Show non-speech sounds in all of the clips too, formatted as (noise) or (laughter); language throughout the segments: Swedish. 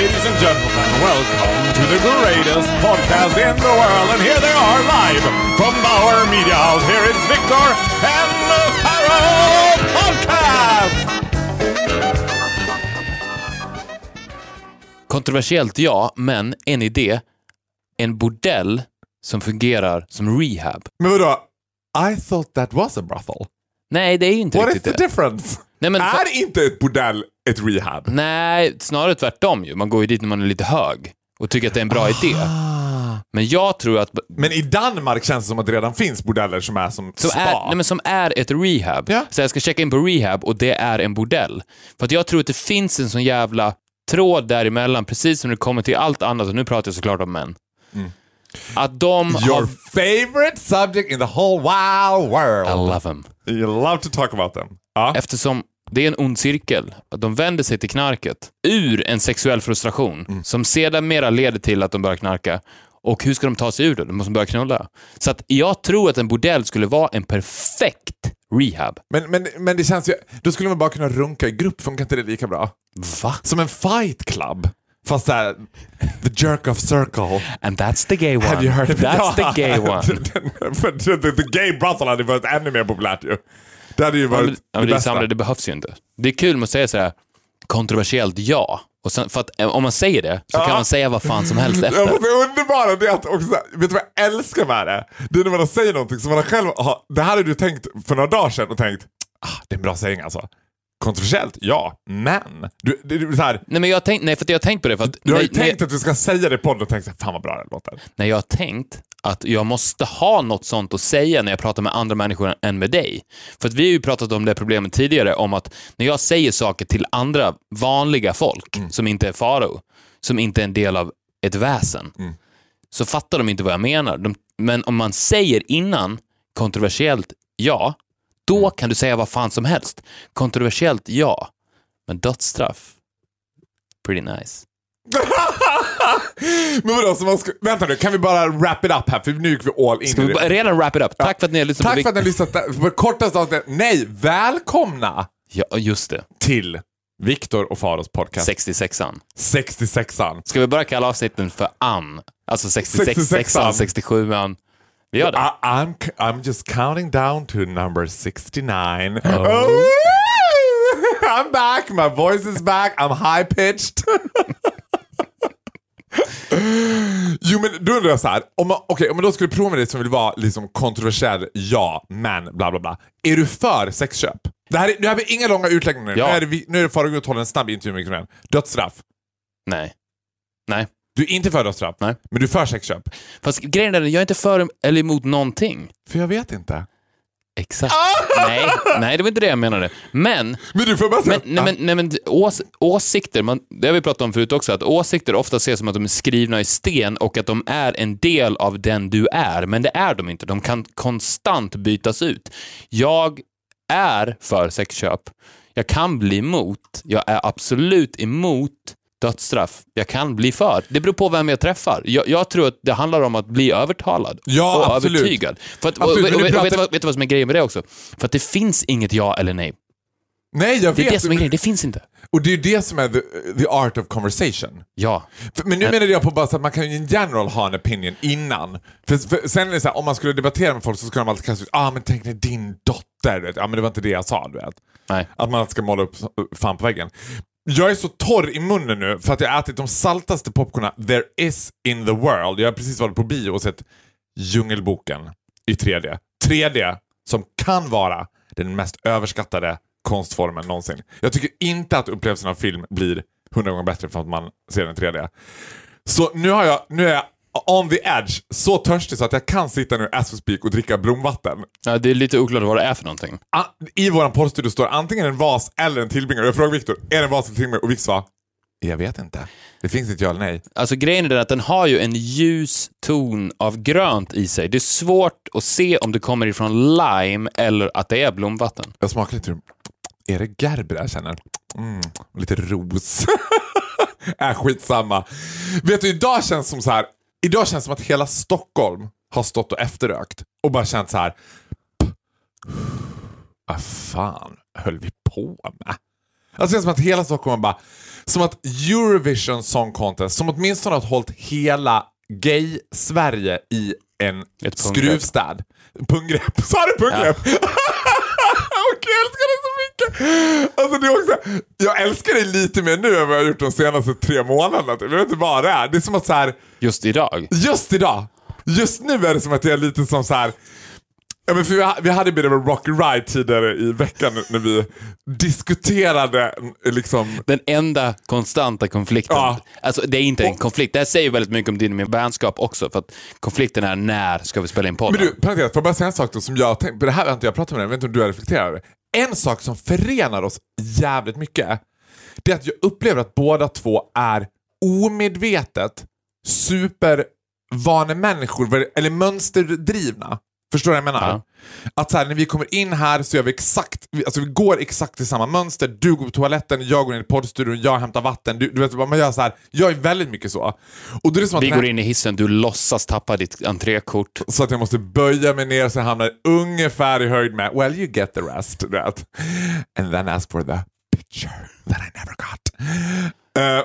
Ladies and gentlemen, welcome to the greatest podcast in the world. And here they are live from Bauer Media House. Here is Victor and the Pharaoh Podcast! Kontroversiellt ja, men en idé. En bordell som fungerar som rehab. Men vadå? I thought that was a brothel. Nej, det är ju inte What is riktigt the det. difference? Nej, men är inte ett bordell ett rehab? Nej, snarare tvärtom ju. Man går ju dit när man är lite hög och tycker att det är en bra idé. Men jag tror att... Men i Danmark känns det som att det redan finns bordeller som är som, Som spa. är, nej, men som är ett rehab. Ja. Så jag ska checka in på rehab och det är en bordell. För att jag tror att det finns en sån jävla tråd däremellan, precis som det kommer till allt annat, och nu pratar jag såklart om män. Att de Mm. Your har... favorite subject in the whole wow world. I love them. You love to talk about them. Ja. Eftersom det är en ond cirkel. De vänder sig till knarket ur en sexuell frustration Mm. som sedermera leder till att de börjar knarka. Och hur ska de ta sig ur det? De måste börja knulla. Så att jag tror att en bordell skulle vara en perfekt rehab. Men, men, men det känns ju... Då skulle man bara kunna runka i grupp, funkar inte det lika bra? Va? Som en fight club. Fast såhär, the jerk of circle. And that's the gay one. Have you heard of it? That's Ja. the gay one. För the, the gay brothel hade varit ännu mer populärt ju. Det hade ju Ja, varit ja, men det det, bästa. det behövs ju inte. Det är kul med att säga så här kontroversiellt ja. Och sen, för att eh, om man säger det så kan Ja. man säga vad fan som helst (laughs) Ja, efter. men det underbara det är att också, vet du vad jag älskar med det? Det är när man säger någonting som man själv har, det här har du tänkt för några dagar sedan och tänkt, ah, det är en bra sägning alltså. Kontroversiellt, ja, men. Du, du, du, så här, Nej, men jag har tänkt, nej, för jag har tänkt på det. För att, du har ju nej, tänkt att du ska säga det i podden och tänkt, fan vad bra det låter. när jag har tänkt att jag måste ha något sånt att säga när jag pratar med andra människor än med dig. För att vi har ju pratat om det problemet tidigare, om att när jag säger saker till andra vanliga folk, Mm. som inte är farao, som inte är en del av ett väsen, Mm. så fattar de inte vad jag menar. De, men om man säger innan kontroversiellt ja, då Mm. kan du säga vad fan som helst. Kontroversiellt ja, men dödsstraff, pretty nice. (laughs) Men vadå, så man ska, vänta nu, kan vi bara wrap it up här? För nu gick vi all in Ska i det. redan wrap it up? Tack för att ni har lyssnat Tack på för att ni har lyssnat på kortaste avsnittet. Nej, välkomna Ja, just det. till Viktor och Faros podcast. 66an. 66an. Ska vi bara kalla avsnitten för an? Alltså 66, 66an. 67an. Vi gör det. I, I'm, I'm just counting down to number 69. Oh. Oh. (laughs) I'm back, my voice is back, I'm high pitched. (laughs) jo men då undrar jag så här, om, man, okay, om man då skulle prova med det som vill vara liksom kontroversiell, ja, men bla bla bla. Är du för sexköp? Det här är, nu har vi inga långa utläggningar. Ja. Nu är det, nu är det Farao att hålla en snabb intervju med Mikael. Dödsstraff. Nej. Nej. Du är inte för dödsstraff, Nej. men du är för sexköp. Fast grejen är, jag är inte för eller emot någonting. För jag vet inte. Exakt. Nej, nej, det var inte det jag menade. Men, Men du får bara säga... men, nej, men, nej, men ås, åsikter, man, det har vi pratat om förut också, att åsikter ofta ses som att de är skrivna i sten och att de är en del av den du är, men det är de inte. De kan konstant bytas ut. Jag är för sexköp. Jag kan bli emot. Jag är absolut emot dödsstraff. Jag kan bli för. Det beror på vem jag träffar. Jag, jag tror att det handlar om att bli övertalad Ja, och absolut. övertygad. För att, Absolut, och, men och, och, pratar- vet, du vad, vet du vad som är grejen med det också? För att det finns inget ja eller nej. Nej, jag Det vet. är det som är men- grejen. Det finns inte. Och det är det som är the, the art of conversation. Ja. För, men nu menar jag på bara att man kan ju in general ha en opinion innan. För, för sen är det så här, om man skulle debattera med folk så skulle de alltid kasta ut ah men tänk när din dotter, ja men det var inte det jag sa du vet. Nej. Att man ska måla upp fan på väggen. Jag är så torr i munnen nu för att jag har ätit de saltaste popcornen there is in the world. Jag har precis varit på bio och sett Djungelboken i 3D. 3D som kan vara den mest överskattade konstformen någonsin. Jag tycker inte att upplevelsen av film blir hundra gånger bättre för att man ser den i 3D. Så nu, har jag, nu är jag on the edge, så törstig så att jag kan sitta nu as we speak och dricka bromvatten. ja. Det är lite oklart vad det är för någonting. A- I våran poddstudio står antingen en vas eller en tillbringare. Jag frågar Viktor, är det en vas eller tillbringare? Och Viktor svarar, Jag vet inte. Det finns inte ja eller nej. Alltså grejen är den att den har ju en ljus ton av grönt i sig. Det är svårt att se om det kommer ifrån lime eller att det är blomvatten. Jag smakar lite... Är det Gerber jag känner? Mm, lite ros. (laughs) äh, skitsamma. Vet du, idag känns som så här. Idag känns som att hela Stockholm har stått och efterrökt och bara känt så här. Vad fan höll vi på med? Alltså det känns som att hela Stockholm bara... Som att Eurovision Song Contest, som åtminstone har hållit hela gay-Sverige i en Ett pungrepp. skruvstäd. Punggrepp. (laughs) Sa du punggrepp? Och jag älskar det så mycket! Alltså det är också, jag älskar dig lite mer nu än vad jag har gjort de senaste tre månaderna. typ. Jag vet inte vad det är. Det är som att så här, Just idag. just idag, just nu är det som att jag är lite som så här. Ja, men för vi, ha- vi hade en rocky ride tidigare i veckan när vi diskuterade liksom Den enda konstanta konflikten. Ja. Alltså det är inte en konflikt. Det här säger väldigt mycket om din och min vänskap också. För att konflikten är när ska vi spela in podden? Men du, parentes, får jag bara säga en sak då som jag tänkt. Det här har inte jag pratat med dig jag vet inte om du har reflekterat över. En sak som förenar oss jävligt mycket, det är att jag upplever att båda två är omedvetet supervanemänniskor, eller mönsterdrivna. Förstår du vad jag menar? Ja. Att så här, när vi kommer in här så gör vi exakt, alltså vi går exakt i samma mönster. Du går på toaletten, jag går in i poddstudion, jag hämtar vatten. Du, du vet man gör så här. Jag är väldigt mycket så. Och då är det som att Vi här- går in i hissen, du låtsas tappa ditt entrékort. så att jag måste böja mig ner så jag hamnar ungefär i höjd med well you get the rest. vet. And then ask for the picture that I never got. Eh,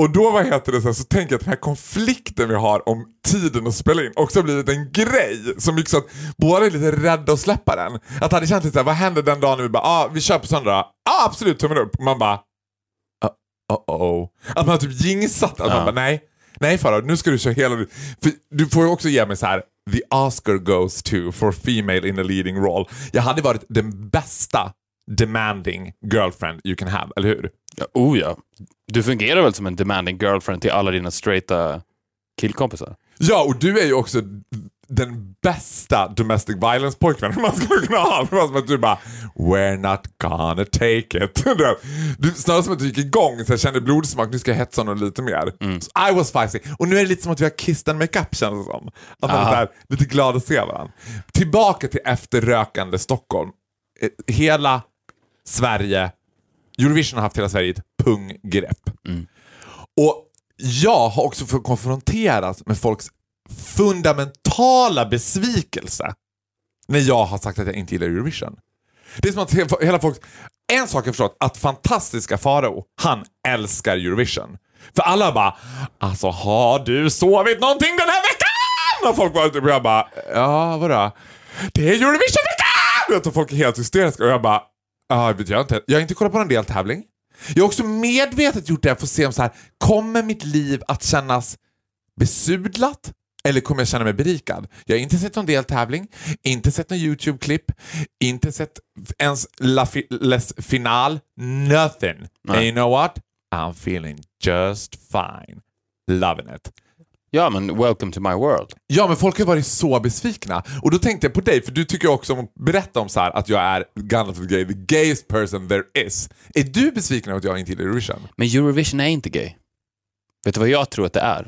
och då vad heter det så, här, så tänker jag att den här konflikten vi har om tiden att spela in också har blivit en grej som så att båda är lite rädda att släppa den. Att det hade känts lite såhär, vad händer den dagen vi bara, ah, vi kör på söndag då? ah, absolut tummen upp. Man bara, uh, oh. Att man har typ jinxat, att man bara nej. Nej Farao, nu ska du köra hela... För du får ju också ge mig så här. The Oscar goes to for female in a leading role. Jag hade varit den bästa demanding girlfriend you can have, eller hur? Ja, oh ja. Du fungerar väl som en demanding girlfriend till alla dina straighta killkompisar? Ja, och du är ju också den bästa domestic violence pojkvännen man skulle kunna ha. Som att du bara We're not gonna take it. (laughs) Du snarare som att du gick igång, så jag kände blodsmak, nu ska jag hetsa honom lite mer. Så I was feisty. Och nu är det lite som att vi har kissed and makeup känns det som. Att man är lite glad att se varandra. Tillbaka till efterrökande Stockholm. Eh, Hela Sverige, Eurovision har haft hela Sverige i ett punggrepp. Och jag har också fått konfronteras med folks fundamentala besvikelse när jag har sagt att jag inte gillar Eurovision. Det är som att he- hela folk... En sak jag förstått, att fantastiska Farao, han älskar Eurovision. För alla bara, alltså har du sovit någonting den här veckan? Och folk bara, och jag bara, ja vadå? Det är Eurovision-veckan! Och folk är helt hysteriska och jag bara, ja vet jag inte. Jag har inte kollat på någon deltävling. Jag har också medvetet gjort det för att se om så här, kommer mitt liv att kännas besudlat? Eller kommer jag känna mig berikad? Jag har inte sett någon deltävling, inte sett någon YouTube-klipp, inte sett ens La fi- Les Final, nothing. And you know what? I'm feeling just fine. Loving it. Ja, men welcome to my world. Ja, men folk har varit så besvikna. Och då tänkte jag på dig, för du tycker också om att berätta om så här att jag är Gunnar the gay, the gayest person there is. Är du besviken över att jag inte gillar Eurovision? Men Eurovision är inte gay. Vet du vad jag tror att det är?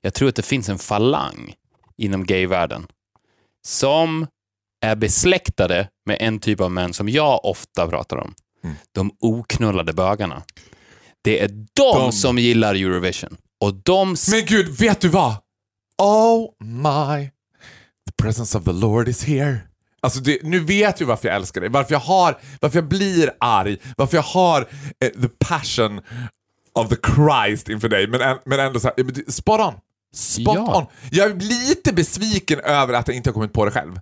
Jag tror att det finns en falang inom gayvärlden som är besläktade med en typ av män som jag ofta pratar om. De oknullade bögarna. Det är de, De. som gillar Eurovision. Och de... Men gud, vet du vad? Oh my, the presence of the Lord is here. Alltså det, nu vet du varför jag älskar dig, varför jag, har, varför jag blir arg, varför jag har eh, the passion of the Christ inför dig. Men, men ändå så här, spot on. Spot Ja. on. Jag är lite besviken över att jag inte har kommit på det själv.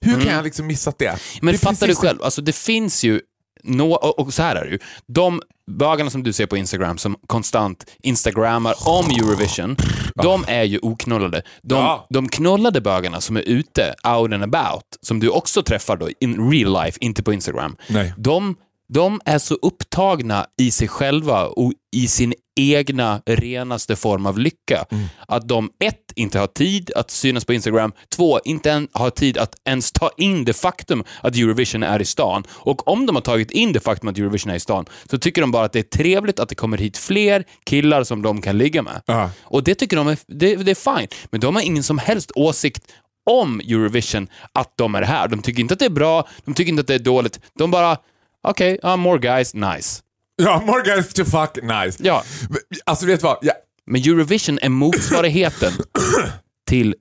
Hur kan jag liksom missat det? Mm. Men det fattar du själv, alltså det finns ju, nå och och så här är det ju, de bögarna som du ser på Instagram som konstant instagrammar om Eurovision, de är ju oknullade. De, Ja. de knullade bögarna som är ute, out and about, som du också träffar då in real life, inte på Instagram, Nej. de De är så upptagna i sig själva och i sin egna renaste form av lycka att de ett, inte har tid att synas på Instagram, två, inte en, har tid att ens ta in det faktum att Eurovision är i stan. Och om de har tagit in det faktum att Eurovision är i stan så tycker de bara att det är trevligt att det kommer hit fler killar som de kan ligga med. Ja. Och det tycker de är, det, det är fine. Men de har ingen som helst åsikt om Eurovision, att de är här. De tycker inte att det är bra, de tycker inte att det är dåligt. De bara, okej, okay, more guys, nice. Ja, more guys to fuck, nice. Ja. Alltså vet du vad? Jag, Men Eurovision är motsvarigheten (coughs) till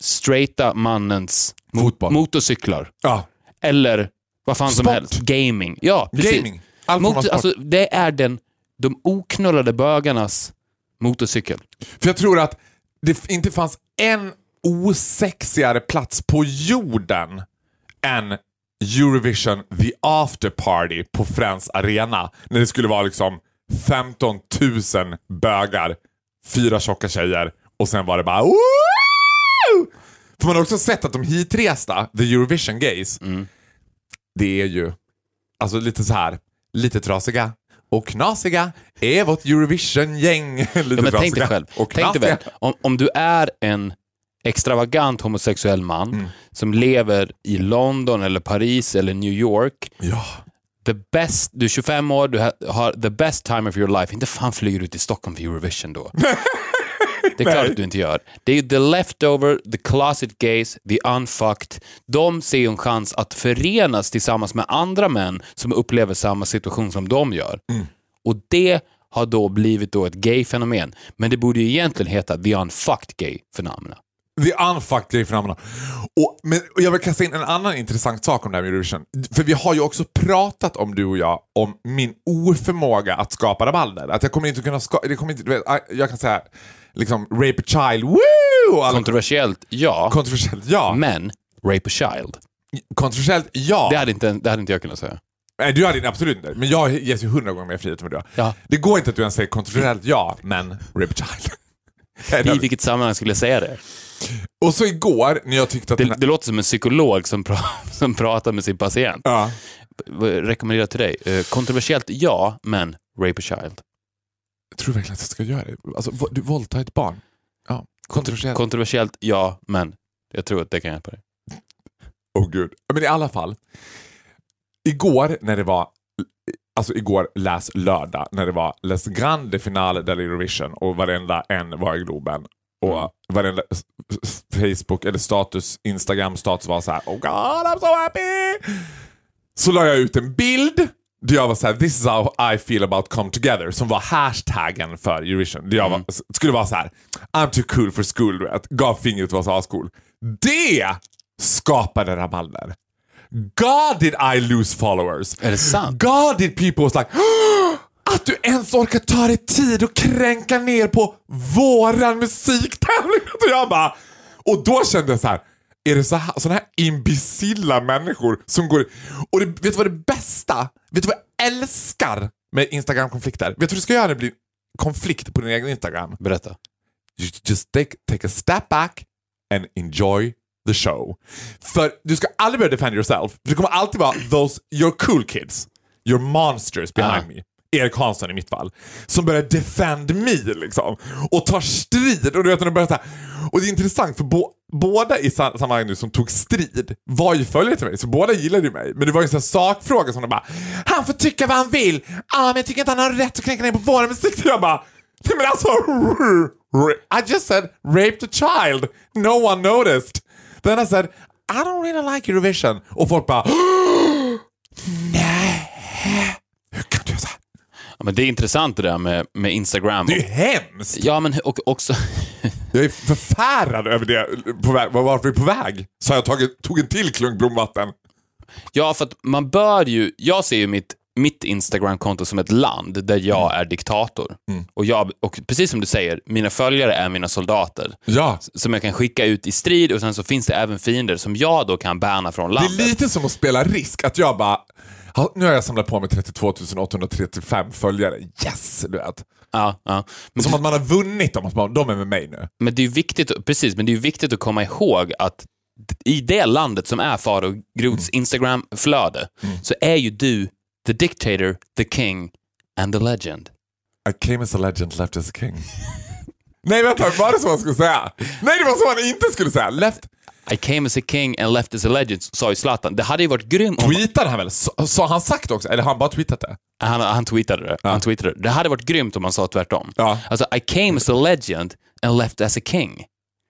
straighta mannens Fotboll. motorcyklar. ja. Eller vad fan som Sport. helst. Gaming. Ja, precis. Gaming. All form av Mot, alltså, det är den, de oknullade bögarnas motorcykel. För jag tror att det inte fanns en osexigare plats på jorden än Eurovision The After Party på Friends Arena. När det skulle vara liksom 15 000 bögar, fyra tjocka tjejer och sen var det bara Woo! För man har också sett att de hitresta, The Eurovision Gays, det är ju alltså lite så här, lite trasiga och knasiga är vårt Eurovision-gäng. (laughs) lite Ja, men tänk dig trasiga själv. och Tänk dig väl, om, om du är en extravagant homosexuell man Mm. som lever i London eller Paris eller New York. Ja. The best, du är 25 år, du ha- har the best time of your life. Inte fan flyger du till Stockholm för Eurovision då. (laughs) Det är klart att du inte gör. Det är the leftover, the closet gays, the unfucked. De ser ju en chans att förenas tillsammans med andra män som upplever samma situation som de gör. Och det har då blivit då ett gay-fenomen. Men det borde ju egentligen heta the unfucked gay-fenomena. The unfucked gay phenomena. Och, men, och jag vill kasta in en annan intressant sak om det här med Eurovision. För vi har ju också pratat om du och jag om min oförmåga att skapa rabalder. Att jag kommer inte kunna skapa, det kommer inte, vet, jag kan säga liksom rape a child, woo! Alla- Kontroversiellt, ja. Kontroversiellt, ja. Men rape a child, Kontroversiellt, ja. det hade, inte, det hade inte jag kunnat säga. Nej, du hade absolut inte. Men jag ges ju hundra gånger mer frihet än vad du har. Ja. Det går inte att du ens säger kontroversiellt ja, men rape a child. (laughs) I vilket sammanhang skulle jag säga det? Och så igår när jag tyckte att... Det, här- det låter som en psykolog som, pra, (laughs) som pratar med sin patient. ja. Rekommenderar till dig? Eh, kontroversiellt, ja, men rape a child. Jag tror verkligen att jag ska göra det. Alltså, du våldtar ett barn. Ja, kontroversiellt. Kontroversiellt, ja, men jag tror att det kan hjälpa dig. Åh gud. Men i alla fall. Igår när det var, alltså igår läs lördag, när det var Les Grande Finale del Eurovision och varenda en var i Globen. Och Mm. varenda Facebook eller status, Instagram status var så här: Oh god I'm so happy! Så la jag ut en bild där jag var så här: this is how I feel about come together som var hashtaggen för Eurovision. Där jag var, skulle vara så här: I'm too cool for school, du vet. Gav fingret och var så ascool. Det skapade rabalder. God did I lose followers. Är det sant? God did people was like att du ens orkar ta dig tid och kränka ner på våran musiktävling. (laughs) Och jag bara, och då kände jag så här. Är det så här, såna här imbecilla människor som går... Och det, vet du vad det bästa? Vet du vad jag älskar med Instagram-konflikter? Vet du vad du ska göra när det blir konflikt på din egen Instagram? Berätta. You just take, take a step back and enjoy the show. För du ska aldrig börja defend yourself. Det kommer alltid vara those, your cool kids, your monsters behind Ah. me. Erik Hansson i mitt fall. Som börjar defend me liksom. Och tar strid. Och du vet när de börjar så här. Och det är intressant för bo, båda i sammanhanget sammanhang nu som tog strid var ju följare till mig. Så båda gillade ju mig. Men det var ju en sån här sakfråga som de bara Han får tycka vad han vill. Ja ah, men jag tycker inte han har rätt att kränka ner på våra musik. Jag bara Nej men alltså I just said raped a child. No one noticed. Then I said I don't really like Eurovision. Och folk bara (gasps) Nej. Hur kan du göra så här? Ja, men det är intressant det där med, med Instagram. Det är ju hemskt. Ja, men och också... (laughs) Jag är förfärad över det. På väg, vart vi är på väg? Så jag tagit, tog en till klunk blomvatten. Ja, för att man bör ju... Jag ser ju mitt, mitt Instagram-konto som ett land där jag Mm. är diktator. Och, jag, och precis som du säger, mina följare är mina soldater. Ja. Som jag kan skicka ut i strid och sen så finns det även fiender som jag då kan banna från Det landet. är lite som att spela risk. Att jag bara, "Ja, nu har jag samlat på mig 32 835 följare. Yes! Du vet. Ja, ja. Men, Som du, att man har vunnit dem. Att man, de är med mig nu. men det är viktigt, precis, men det är viktigt att komma ihåg att i det landet som är Faro Groths Mm. Instagram-flöde så är ju du the dictator, the king and the legend. I came as a legend, left as a king. (laughs) Nej vänta, var det så han skulle säga? Nej det var så han inte skulle säga. Left... I came as a king and left as a legend, sa ju Zlatan. Det hade ju varit grymt om... Tweetade han väl? Har han sagt också? Eller har han bara tweetat det? Han, han tweetade det. Han tweetade det. Det hade varit grymt om han sa tvärtom. Ja. Alltså, I came as a legend and left as a king.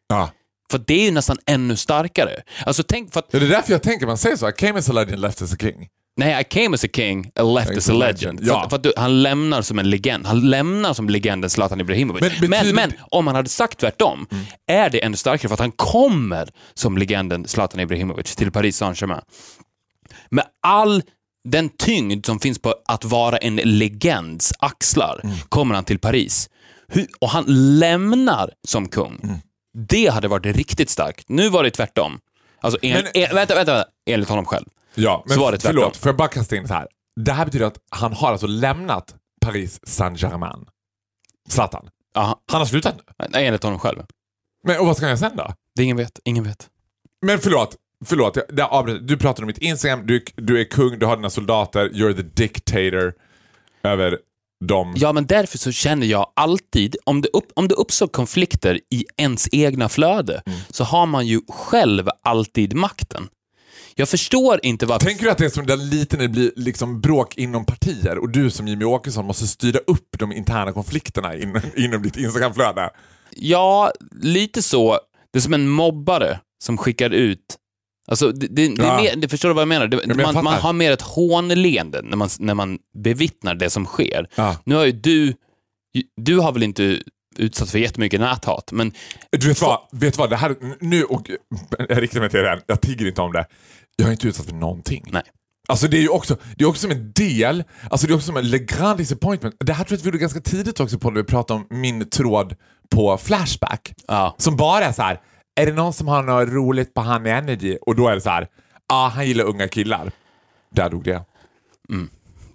Ja. För det är ju nästan ännu starkare. Alltså tänk för att, ja. Det är därför jag tänker man säger så. I came as a legend, left as a king. Nej, I came as a king and left as a legend. Ja. För, för du, han lämnar som en legend. Han lämnar som legenden Zlatan Ibrahimovic. Men Men, betyder- men, om han hade sagt tvärtom, är det ännu starkare för att han kommer som legenden Zlatan Ibrahimovic till Paris Saint-Germain. Med all den tyngd som finns på att vara en legends axlar kommer han till Paris. Hur, och han lämnar som kung. Det hade varit riktigt starkt. Nu var det tvärtom. Alltså, en, Men- en, vänta, vänta, vänta, enligt honom själv. Ja, men Så var det tvärtom. förlåt, får jag bara kasta in så här. Det här betyder att han har alltså lämnat Paris Saint-Germain. Zlatan. Aha. Han har slutat nu. Nej, enligt honom själv. Men och vad ska han göra sen då? Det ingen vet. Ingen vet. Men förlåt, förlåt. Jag, du pratar om mitt Instagram, du, du är kung, du har dina soldater, you're the dictator över dem. Ja, men därför så känner jag alltid, om det, upp, om det uppstår konflikter i ens egna flöde, Mm. så har man ju själv alltid makten. Jag förstår inte varför... Tänker du att det är som där lite när det blir liksom bråk inom partier och du som Jimmy Åkesson måste styra upp de interna konflikterna in, (laughs) inom ditt Instagramflöde? Ja, lite så. Det är som en mobbare som skickar ut Alltså, det, det, det, Ja. mer, det förstår du vad jag menar? Det, jag man, man fattar. har mer ett hånleende när man, när man bevittnar det som sker. Ja. Nu har ju du, du har väl inte utsatt för jättemycket näthat, men Du vet vad, vet vad det här, nu, och jag riktar mig till dig, jag tigger inte om det. Jag är inte utsatt för någonting. nej. Alltså det är ju också, det är också som en del, alltså det är också som en le grand disappointment. Det här tror jag att vi gjorde ganska tidigt också på när vi pratade om min tråd på Flashback. Ja. Som bara är så här. är det någon som har något roligt på Honey Energy? Och då är det så här, ja ah, han gillar unga killar. Där dog det.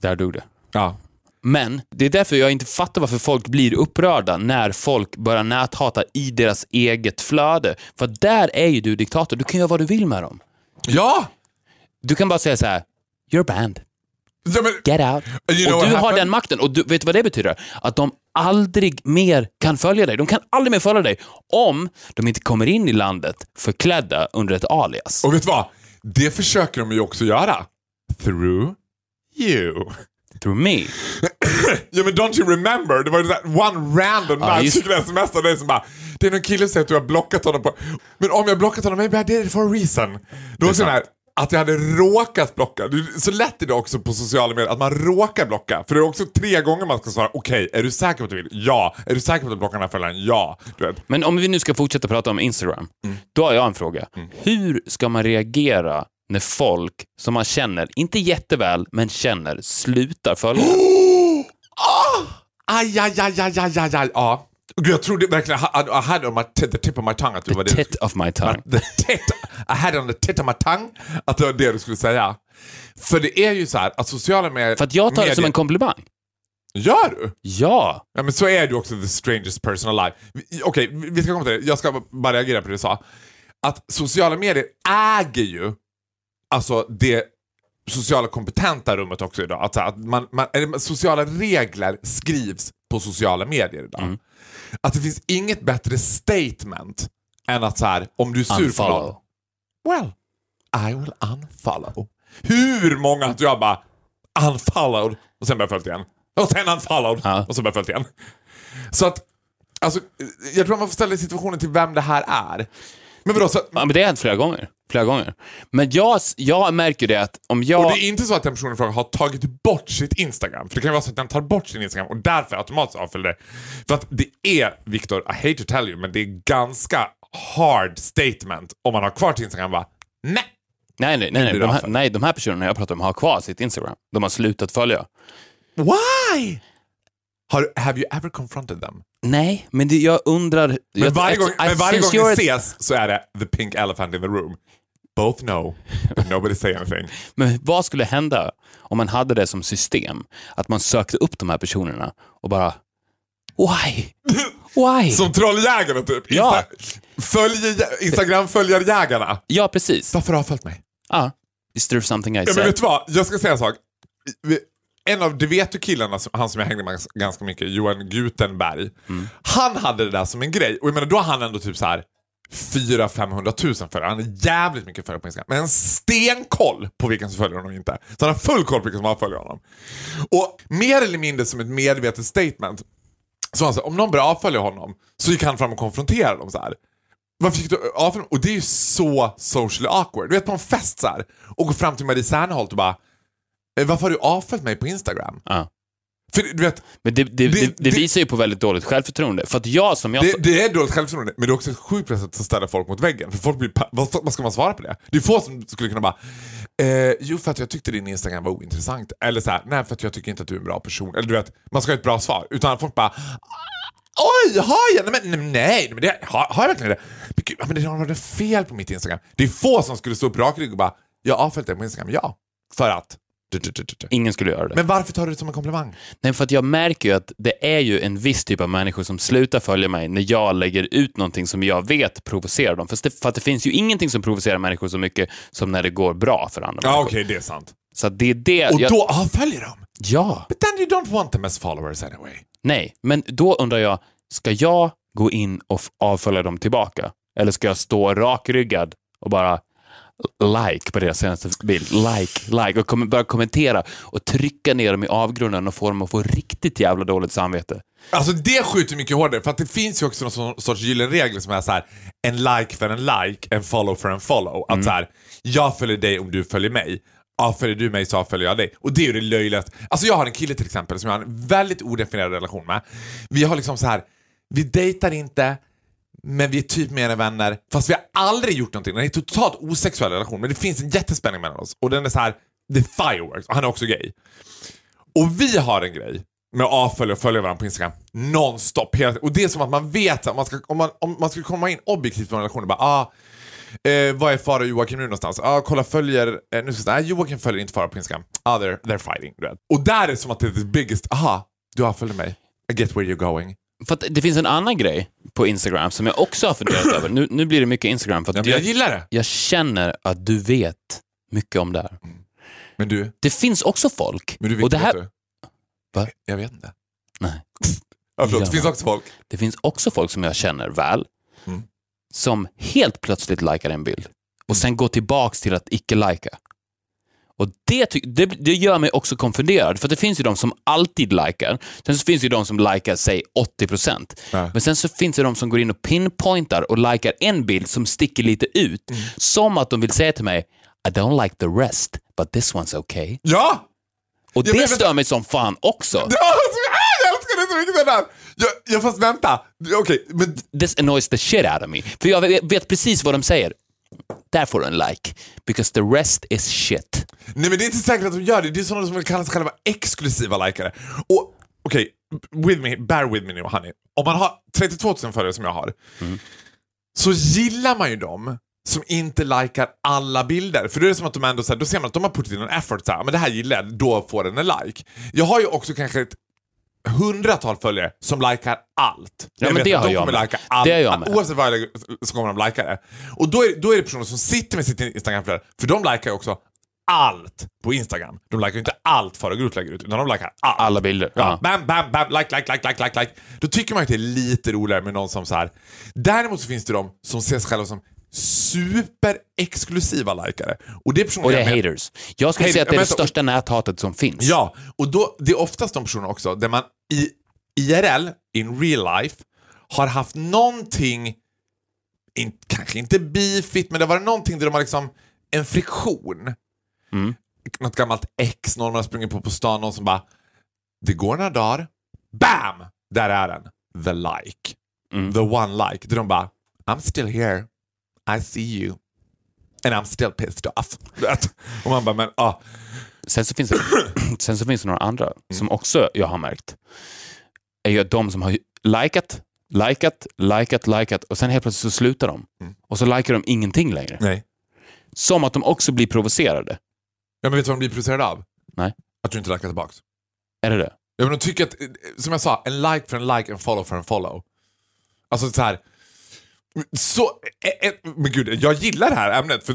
Där dog det. Ja. Men det är därför jag inte fattar varför folk blir upprörda när folk börjar näthata i deras eget flöde. För där är ju du diktator. Du kan göra vad du vill med dem. Ja! Du kan bara säga så här: you're banned. ja men, Get out. You know och du har den makten. Och du, vet du vad det betyder? Att de aldrig mer kan följa dig. De kan aldrig mer följa dig om de inte kommer in i landet förklädda under ett alias. och vet du vad? Det försöker de ju också göra. Through you. Through me. Ja men don't you remember? Det var ju där one random Ja, night just- jag sms av dig som bara Det är någon kille som säger att du har blockat honom på Men om jag har blockat honom, maybe I did it for a reason. Då var det att jag hade råkat blocka. Det är så lätt idag också på sociala medier att man råkar blocka. För det är också tre gånger man ska svara okej, är du säker på att du vill? Ja. Är du säker på att du blockar den här följaren? Ja. Men om vi nu ska fortsätta prata om Instagram, Mm. då har jag en fråga. Hur ska man reagera när folk som man känner, inte jätteväl, men känner, slutar följa? (gasps) Aj, aj, aj, aj, aj, aj, aj. Ja. Gud, jag trodde verkligen, I I had on my t- the tip of my tongue att det var det. Tit of my tongue. The tit, I had on the tit of my tongue att det var det du skulle säga. För det är ju så här att sociala medier... För att jag tar det som en komplimang. Gör du? Ja. Ja men så är du också the strangest person alive. Okej, vi vi ska komma till det. Jag ska bara reagera på det du sa. Att sociala medier äger ju alltså det sociala kompetenta rummet också idag. Att, att man, man, sociala regler skrivs på sociala medier idag. Att det finns inget bättre statement än att så här, om du är sur på någon. Well, I will unfollow. Hur många att jag bara unfollowed och sen börjar följt igen. Och sen unfollowed Ja. och sen börjar följt igen. Så att, alltså, jag tror man får ställa situationen till vem det här är. Men vadå, så, Ja, men det har hänt flera gånger. Flera gånger. Men jag, jag märker det att om jag... och det är inte så att den personen har tagit bort sitt Instagram. För det kan ju vara så att den tar bort sin Instagram och därför automatiskt avföljer det. För att det är, Viktor, I hate to tell you, men det är ganska hard statement om man har kvar till Instagram va? Nej! Nej, nej, nej, nej. De här, nej, de här personerna jag pratar om har kvar sitt Instagram. De har slutat följa. Why? Har, have you ever confronted them? Nej, men det, jag undrar... Men jag, varje gång, I- men varje gång ni ses så är det the pink elephant in the room. Both know, but nobody say anything. (laughs) Men vad skulle hända om man hade det som system? Att man sökte upp de här personerna och bara... Why? Why? (laughs) Som trolljägarna typ. Ja. Följ, Instagram följer jägarna. Ja, precis. Varför har du följt mig? Ja. Is there something I Ja, men said? vet du vad? Jag ska säga en sak. en av det vet du killarna, han som jag hängde med ganska mycket, Johan Gutenberg. Han hade det där som en grej. Och jag menar, då har han ändå typ så här 400-500 000 följare. Han har jävligt mycket följare på Instagram. Men en stenkoll på vilka som följer honom och inte. Så han har full koll på vilka som har följer honom. Och mer eller mindre som ett medvetet statement. Så han sa, om någon börjar avfölja honom så gick han fram och konfronterade dem så här. Varför fick du avfölja Och det är ju så socially awkward. Du vet på en fest så här. Och går fram till Marie Serneholt och bara eh, varför har du avföljt mig på Instagram? Uh. För du vet, Men det, det, det, Det- visar ju på väldigt dåligt självförtroende. För att jag som jag... det, är dåligt självförtroende men det är också ett sjukt press att ställa folk mot väggen. För folk blir, vad, vad ska man svara på det? Det är få som skulle kunna bara eh, Jo för att jag tyckte din Instagram var ointressant. Eller så här, nej för att jag tycker inte att du är en bra person. Eller du vet, man ska ha ett bra svar. Utan folk bara Oj, har jag? Nej, men, nej, men det, har, har jag verkligen det? Men, gud, men det har varit fel på mitt Instagram. Det är få som skulle stå upp rak rygg och bara Jag har avföljt dig på Instagram, ja. För att... Du, du, du, du, du. Ingen skulle göra det. Men varför tar du det som en komplimang? Nej, för att jag märker ju att det är ju en viss typ av människor som slutar följa mig när jag lägger ut någonting som jag vet provocerar dem. För, det, för att det finns ju ingenting som provocerar människor så mycket som när det går bra för andra Ja människor. okej, det är sant. Så att det är det... Och jag, då avföljer de? Ja. But then you don't want them as followers anyway. Nej, men då undrar jag, ska jag gå in och avfölja dem tillbaka? Eller ska jag stå rakryggad och bara like på deras senaste bild? Like, like och kom, börja kommentera och trycka ner dem i avgrunden och få dem att få riktigt jävla dåligt samvete. Alltså det skjuter mycket hårdare för att det finns ju också någon sorts gyllene regel som är så här: en like för en like, en follow för en follow. Att så här, jag följer dig om du följer mig. Avföljer du mig så avföljer jag dig. Och det är ju det löjligaste. Alltså jag har en kille till exempel som jag har en väldigt odefinierad relation med. Vi har liksom så här, vi dejtar inte, men vi är typ mer än vänner. Fast vi har aldrig gjort någonting. Det är en totalt osexuell relation, men det finns en jättespänning mellan oss. Och den är så här, the fireworks. Och han är också gay. Och vi har en grej med att avfölja och följa varandra på Instagram nonstop. Hela. Och det är som att man vet att man ska, om, man, om man ska komma in objektivt på en relation och bara ah, eh, vad är Farao och Joakim nu någonstans? Ah, kolla följer, eh, nu ska jag säga, ah, Joakim följer inte Farao på Instagram. Ah, they're, they're fighting. Och där är det som att det är the biggest, aha, du avföljer mig. I get where you're going. För att det finns en annan grej på Instagram som jag också har funderat (clears throat) över. Nu, nu blir det mycket Instagram för Ja, jag jag, gillar det. jag känner att du vet mycket om det här. Men du, Det finns också folk. men du vet, och det här, du? Va? Jag vet inte. Nej. (laughs) Ja, förlåt, Ja. det finns också folk. Det finns också folk som jag känner väl, Mm. som helt plötsligt likar en bild och sen går tillbaks till att icke-lika. Och det, det, det gör mig också konfunderad, för det finns ju de som alltid likar. Sen så finns det ju de som likar, säg 80%. Ja. Men sen så finns det de som går in och pinpointar och likar en bild som sticker lite ut. Mm. Som att de vill säga till mig, I don't like the rest, but this one's okay. Ja! Och Ja, men det vänta. stör mig som fan också. Ja, (laughs) alltså, jag älskar det så mycket! Sådär. Jag, jag fast vänta. Okej, men this annoys the shit out of me. För jag vet precis vad de säger. Där får du en like. Because the rest is shit. Nej men det är inte säkert att de gör det. Det är sådana som vill kalla sig själva exklusiva likare. Och okej, with me, bear with me nu honey. Om man har 32 000 följare som jag har, så gillar man ju dem som inte likar alla bilder. För då är det som att de ändå så här, då ser man att de har puttit in en effort så här, men det här gillar jag, då får den en like. Jag har ju också kanske ett hundratal följare som likar allt. Ja, men vet det har de jag kommer med. Lika allt. Det jag med. Oavsett vad jag lägger så kommer de lika det. Och då är, då är det personer som sitter med sitt Instagramflöde, för de likar ju också allt på Instagram. De likar ju inte allt Farao Groth lägger ut, utan de likar allt. Alla bilder. Ja. Ja. Bam, bam, bam, like, like, like, like, like, like. Då tycker man att det är lite roligare med någon som så här. Däremot så finns det de som ser sig själva som superexklusiva likare. Och det är personer Och det är haters. Jag skulle säga att det är det största näthatet som finns. Ja, och då, det är oftast de personer också där man i IRL, in real life, har haft någonting, in, kanske inte beefigt, men det var någonting där de har liksom en friktion. Mm. Något gammalt ex, någon man har sprungit på på stan, någon som bara, det går några dagar, BAM! Där är den. The like. Mm. The one like. Där de bara, I'm still here. I see you. And I'm still pissed off. (laughs) Och man bara, men ah. Sen, så finns det, (clears throat) sen så finns det några andra Mm. som också jag har märkt. Är ju att de som har likat, likat, likat, likat och sen helt plötsligt så slutar de. Mm. Och så likar de ingenting längre. Nej. Som att de också blir provocerade. Ja, men vet du vad de blir provocerade av? Nej. Att du inte likar tillbaks. Är det det? Ja, men de tycker att, eh, som jag sa, en like för en like, en follow för en follow. Alltså så här. Så, eh, eh, men gud, jag gillar det här ämnet. För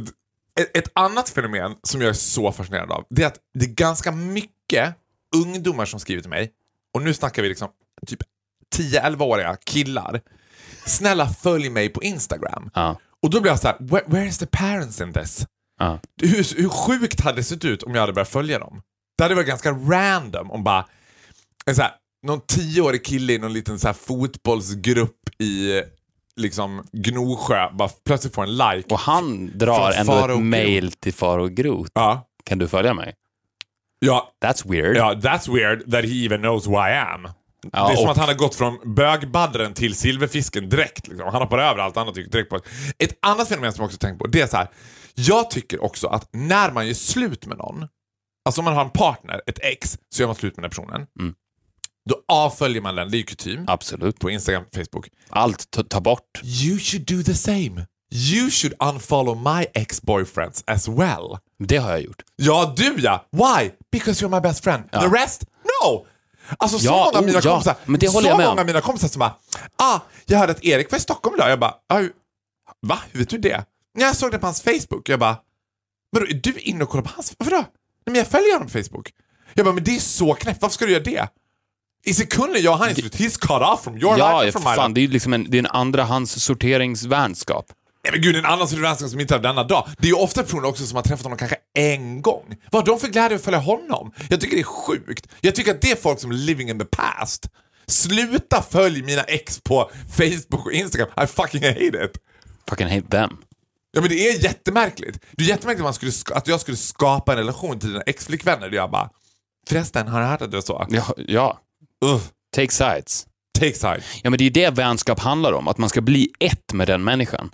ett, ett annat fenomen som jag är så fascinerad av, det är att det är ganska mycket ungdomar som skriver till mig, och nu snackar vi liksom typ 10-11-åriga killar. Snälla följ mig på Instagram. Ja. Och då blir jag så här, where, where is the parents in this? Ja. Hur, hur sjukt hade det sett ut om jag hade börjat följa dem? Det hade varit ganska random om bara en så här, någon tioårig kille i någon liten så här fotbollsgrupp i liksom Gnosjö bara plötsligt får en like. Och han drar ändå ett mail till Faro Groth. Ja, Kan du följa mig? ja, That's weird. ja, that's weird that he even knows who I am. Ja, det är som och- att han har gått från bögbaddaren till silverfisken direkt. Liksom. Han hoppar över allt annat direkt på. Ett annat fenomen som jag också tänkt på, det är så här. Jag tycker också att när man gör slut med någon, alltså om man har en partner, ett ex, så gör man slut med den personen. Mm. Då avföljer man den, det är ju kutym. Absolut. På Instagram, Facebook. Allt ta, ta bort. You should do the same. You should unfollow my ex-boyfriends as well. Det har jag gjort. Ja, du ja! Why? Because you're my best friend. The rest? No! Alltså så Ja, många av mina oh, ja. kompisar, Men det håller så jag med många av mina kompisar som bara ah, jag hörde att Erik var i Stockholm idag. Jag bara, ah, va? Hur vet du det? Nej, jag såg det på hans Facebook. Jag bara, vadå, är du inne och kollar på hans? Varför då? Nej, men jag följer honom på Facebook. Jag bara, men det är så knäppt. Varför ska du göra det? I sekunden jag och han är slut, he's cut off from your Ja, life from my fan, life. det är ju liksom en, det är en andrahands sorteringsvänskap. Nej men gud, en annan surveillans som inte är denna dag. Det är ju ofta personer också som har träffat honom kanske en gång. Vad har de för glädje att följa honom? Jag tycker det är sjukt. Jag tycker att det är folk som living in the past. Sluta följ mina ex på Facebook och Instagram. I fucking hate it. Fucking hate them. Ja men det är jättemärkligt. Det är jättemärkligt att, man skulle, sk- att jag skulle skapa en relation till dina exflickvänner där jag bara Förresten, har du hört att det är så? Ja, ja. Ugh, take sides. take side. Ja, men det är ju det vänskap handlar om, att man ska bli ett med den människan.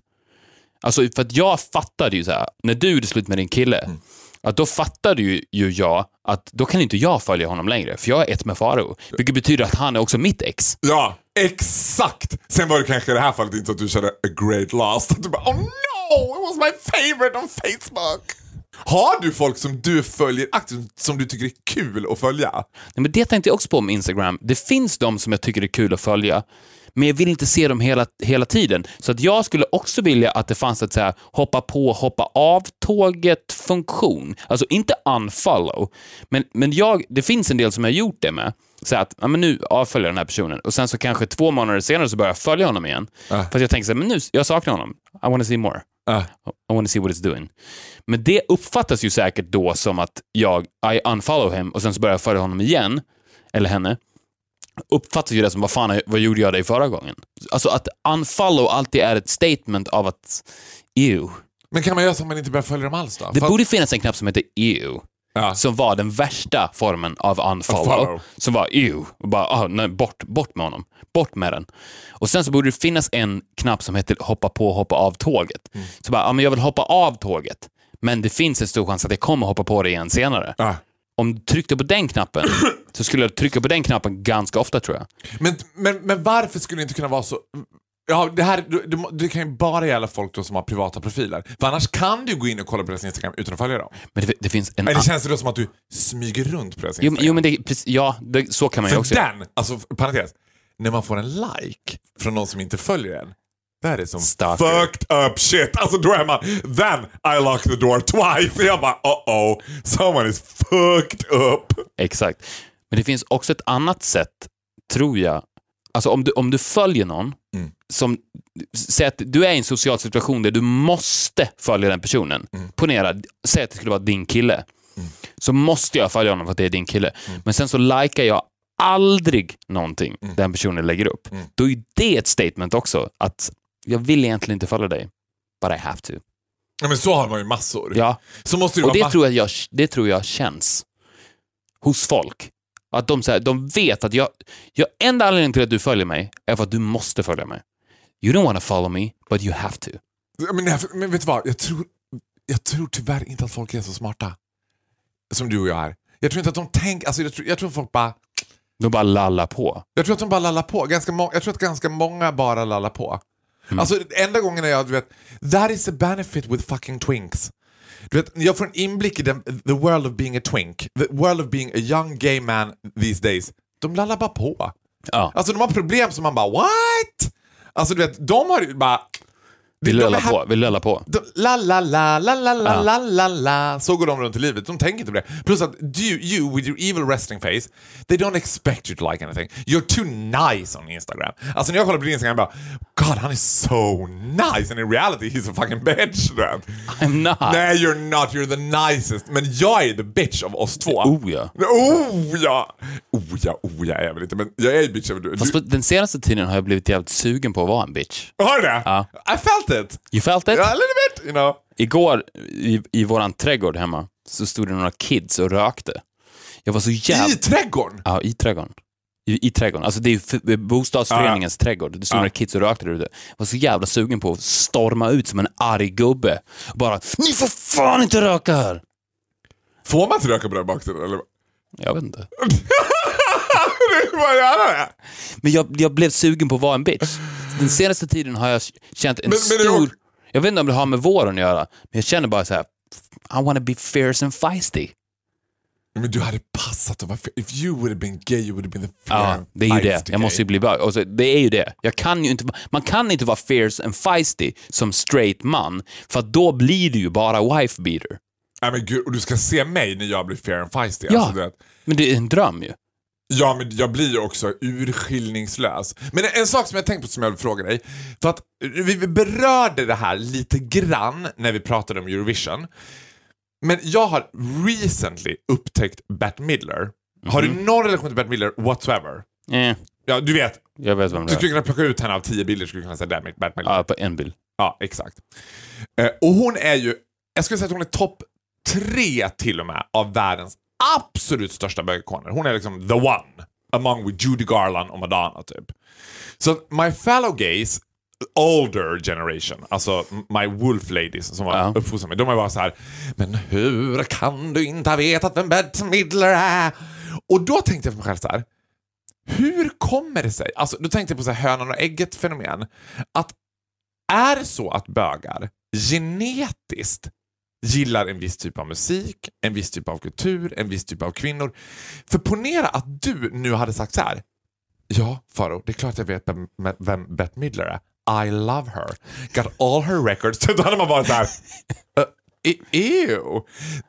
Alltså, för att jag fattade ju så här, när du gjorde slut med din kille, Mm. att då fattade ju, ju jag att då kan inte jag följa honom längre, för jag är ett med Faro. Vilket betyder att han är också mitt ex. Ja, exakt! Sen var det kanske i det här fallet inte så att du kände a great loss. Att du bara oh no, it was my favorite on Facebook. Har du folk som du följer aktivt som du tycker är kul att följa? Nej, men det tänkte jag också på med Instagram. Det finns de som jag tycker är kul att följa, men jag vill inte se dem hela, hela tiden. Så att jag skulle också vilja att det fanns ett så här, hoppa på, hoppa av-tåget-funktion. Alltså inte unfollow, men, men jag, det finns en del som jag har gjort det med. Så att, ja, men nu avföljer jag den här personen och sen så kanske två månader senare så börjar jag följa honom igen. Ah. För att jag tänker så här, men nu, jag saknar honom. I want to see more. Ah. I want to see what it's doing. Men det uppfattas ju säkert då som att jag, I unfollow him och sen så börjar jag följa honom igen, eller henne. Uppfattas ju det som, vad fan, vad gjorde jag dig förra gången? Alltså att unfollow alltid är ett statement av att, ew. Men kan man göra så att man inte börjar följa dem alls då? Det För- borde finnas en knapp som heter ew. Ja. Som var den värsta formen av unfollow. Unfollow. Som var ew. Och bara, ah, nej, bort, bort med honom. Bort med den. Och sen så borde det finnas en knapp som heter hoppa på, hoppa av tåget. Mm. Så bara, ja, men jag vill hoppa av tåget. Men det finns en stor chans att jag kommer hoppa på det igen senare. Ja. Om du tryckte på den knappen (coughs) så skulle jag trycka på den knappen ganska ofta tror jag. Men, men, men varför skulle det inte kunna vara så... Ja, det, här, du, du, det kan ju bara gälla folk då som har privata profiler. För annars kan du gå in och kolla på deras Instagram utan att följa dem. Men det, det finns en... Eller känns det då som att du smyger runt på deras Jo, Instagram? men- jo men det, ja, det, så kan man ju För också den, alltså parentes, när man får en like från någon som inte följer en. Det här är som Stalker. fucked up shit. Alltså då är man, then I lock the door twice. Jag bara uh oh, someone is fucked up. Exakt. Men det finns också ett annat sätt, tror jag. Alltså om du, om du följer någon Mm. Som... Säg att du är i en social situation där du måste följa den personen. Mm. Ponera, säg att det skulle vara din kille. Så måste jag följa honom för att det är din kille. Mm. Men sen så likar jag aldrig någonting den personen lägger upp. Mm. Då är det ett statement också. Att jag vill egentligen inte följa dig, but I have to. Ja, men så har man ju massor. Ja, Så måste det och det tror, jag, jag, det tror jag känns hos folk. Att de, så här, de vet att jag, jag... Enda anledningen till att du följer mig är för att du måste följa mig. You don't want to follow me, but you have to. men, men vet du vad? Jag tror, jag tror tyvärr inte att folk är så smarta. Som du och jag är. Jag tror inte att de tänker, alltså jag tror, jag tror att folk bara, De bara lallar på. jag tror att de bara lallar på. Ganska må, jag tror att ganska många bara lallar på. Alltså enda gången när jag, du vet, that is a benefit with fucking twinks. Du vet, jag får en inblick i den, the world of being a twink. The world of being a young gay man these days. De lallar bara på. Ja. Alltså de har problem som man bara what? Alltså du vet, de har ju bara vi lullar på. Vi lullar på. De, la, la, la, la, la, la, la, la, la. Så går de runt i livet. De tänker inte på det. Plus att you, you with your evil resting face, they don't expect you to like anything. You're too nice on Instagram. Alltså när jag kollar på din Instagram, jag bara God, han är so nice. And in reality, he's a fucking bitch. du vet. I'm not. Nej, you're not. You're the nicest. Men jag är the bitch av oss två. Oh ja. Oh ja! Oh ja, oh ja är jag väl inte, men jag är bitch du. Fast på den senaste tiden har jag blivit jävligt sugen på att vara en bitch. Har du det? Ja. I felt it! You felt it? Yeah, a little bit, you know. Igår i, i våran trädgård hemma så stod det några kids och rökte. Jag var så jävla... I trädgården! Ja, i trädgården. I, i trädgården. Alltså det är f- bostadsföreningens trädgård. Det stod Ja. några kids och rökte där ute. Jag var så jävla sugen på att storma ut som en arg gubbe. Och bara, ni får fan inte röka här! Får man inte röka på den baksidan eller? Jag vet inte. Du får göra det! Men jag, jag blev sugen på att vara en bitch. Den senaste tiden har jag känt en Men- men det stor... också- Jag vet inte om det har med våren att göra, men jag känner bara så här. I wanna be fierce and feisty. Men du hade passat att vara If you would have been gay you would have been the Ja, fair det är ju det. Jag måste ju bli bög. Och så, det är ju det. Jag kan ju inte, man kan inte vara fierce and feisty som straight man, för då blir du ju bara wife beater. Nej men gud, och du ska se mig när jag blir fair and feisty. Ja. Alltså, du vet. Men det är en dröm ju. Ja, men jag blir också urskiljningslös. Men en sak som jag tänkt på som jag vill fråga dig. För att vi berörde det här lite grann när vi pratade om Eurovision. Men jag har recently upptäckt Bette Midler. Har du någon relation till Bette Midler whatsoever? Eh, Ja, du vet. jag vet vem Du det skulle är. kunna plocka ut henne av tio bilder skulle du kunna säga där Bette Midler. Ja, på en bild. Ja, exakt. Eh, och hon är ju, jag skulle säga att hon är topp tre till och med av världens absolut största bögikoner. Hon är liksom the one among with Judy Garland och Madonna typ. Så att my fellow gays, older generation, alltså my wolf ladies som var Ja. uppfostrade mig, de är bara så här, men hur kan du inte ha vetat vem Bette Midler är? Och då tänkte jag för mig själv så här, hur kommer det sig? Alltså, då tänkte jag på så här hönan och ägget fenomen. Att är det så att bögar genetiskt gillar en viss typ av musik, en viss typ av kultur, en viss typ av kvinnor. För ponera att du nu hade sagt så här. Ja, Faro, det är klart jag vet vem, vem Bette Midler är. I love her. Got all her records. Då hade man varit så här. Uh, ew.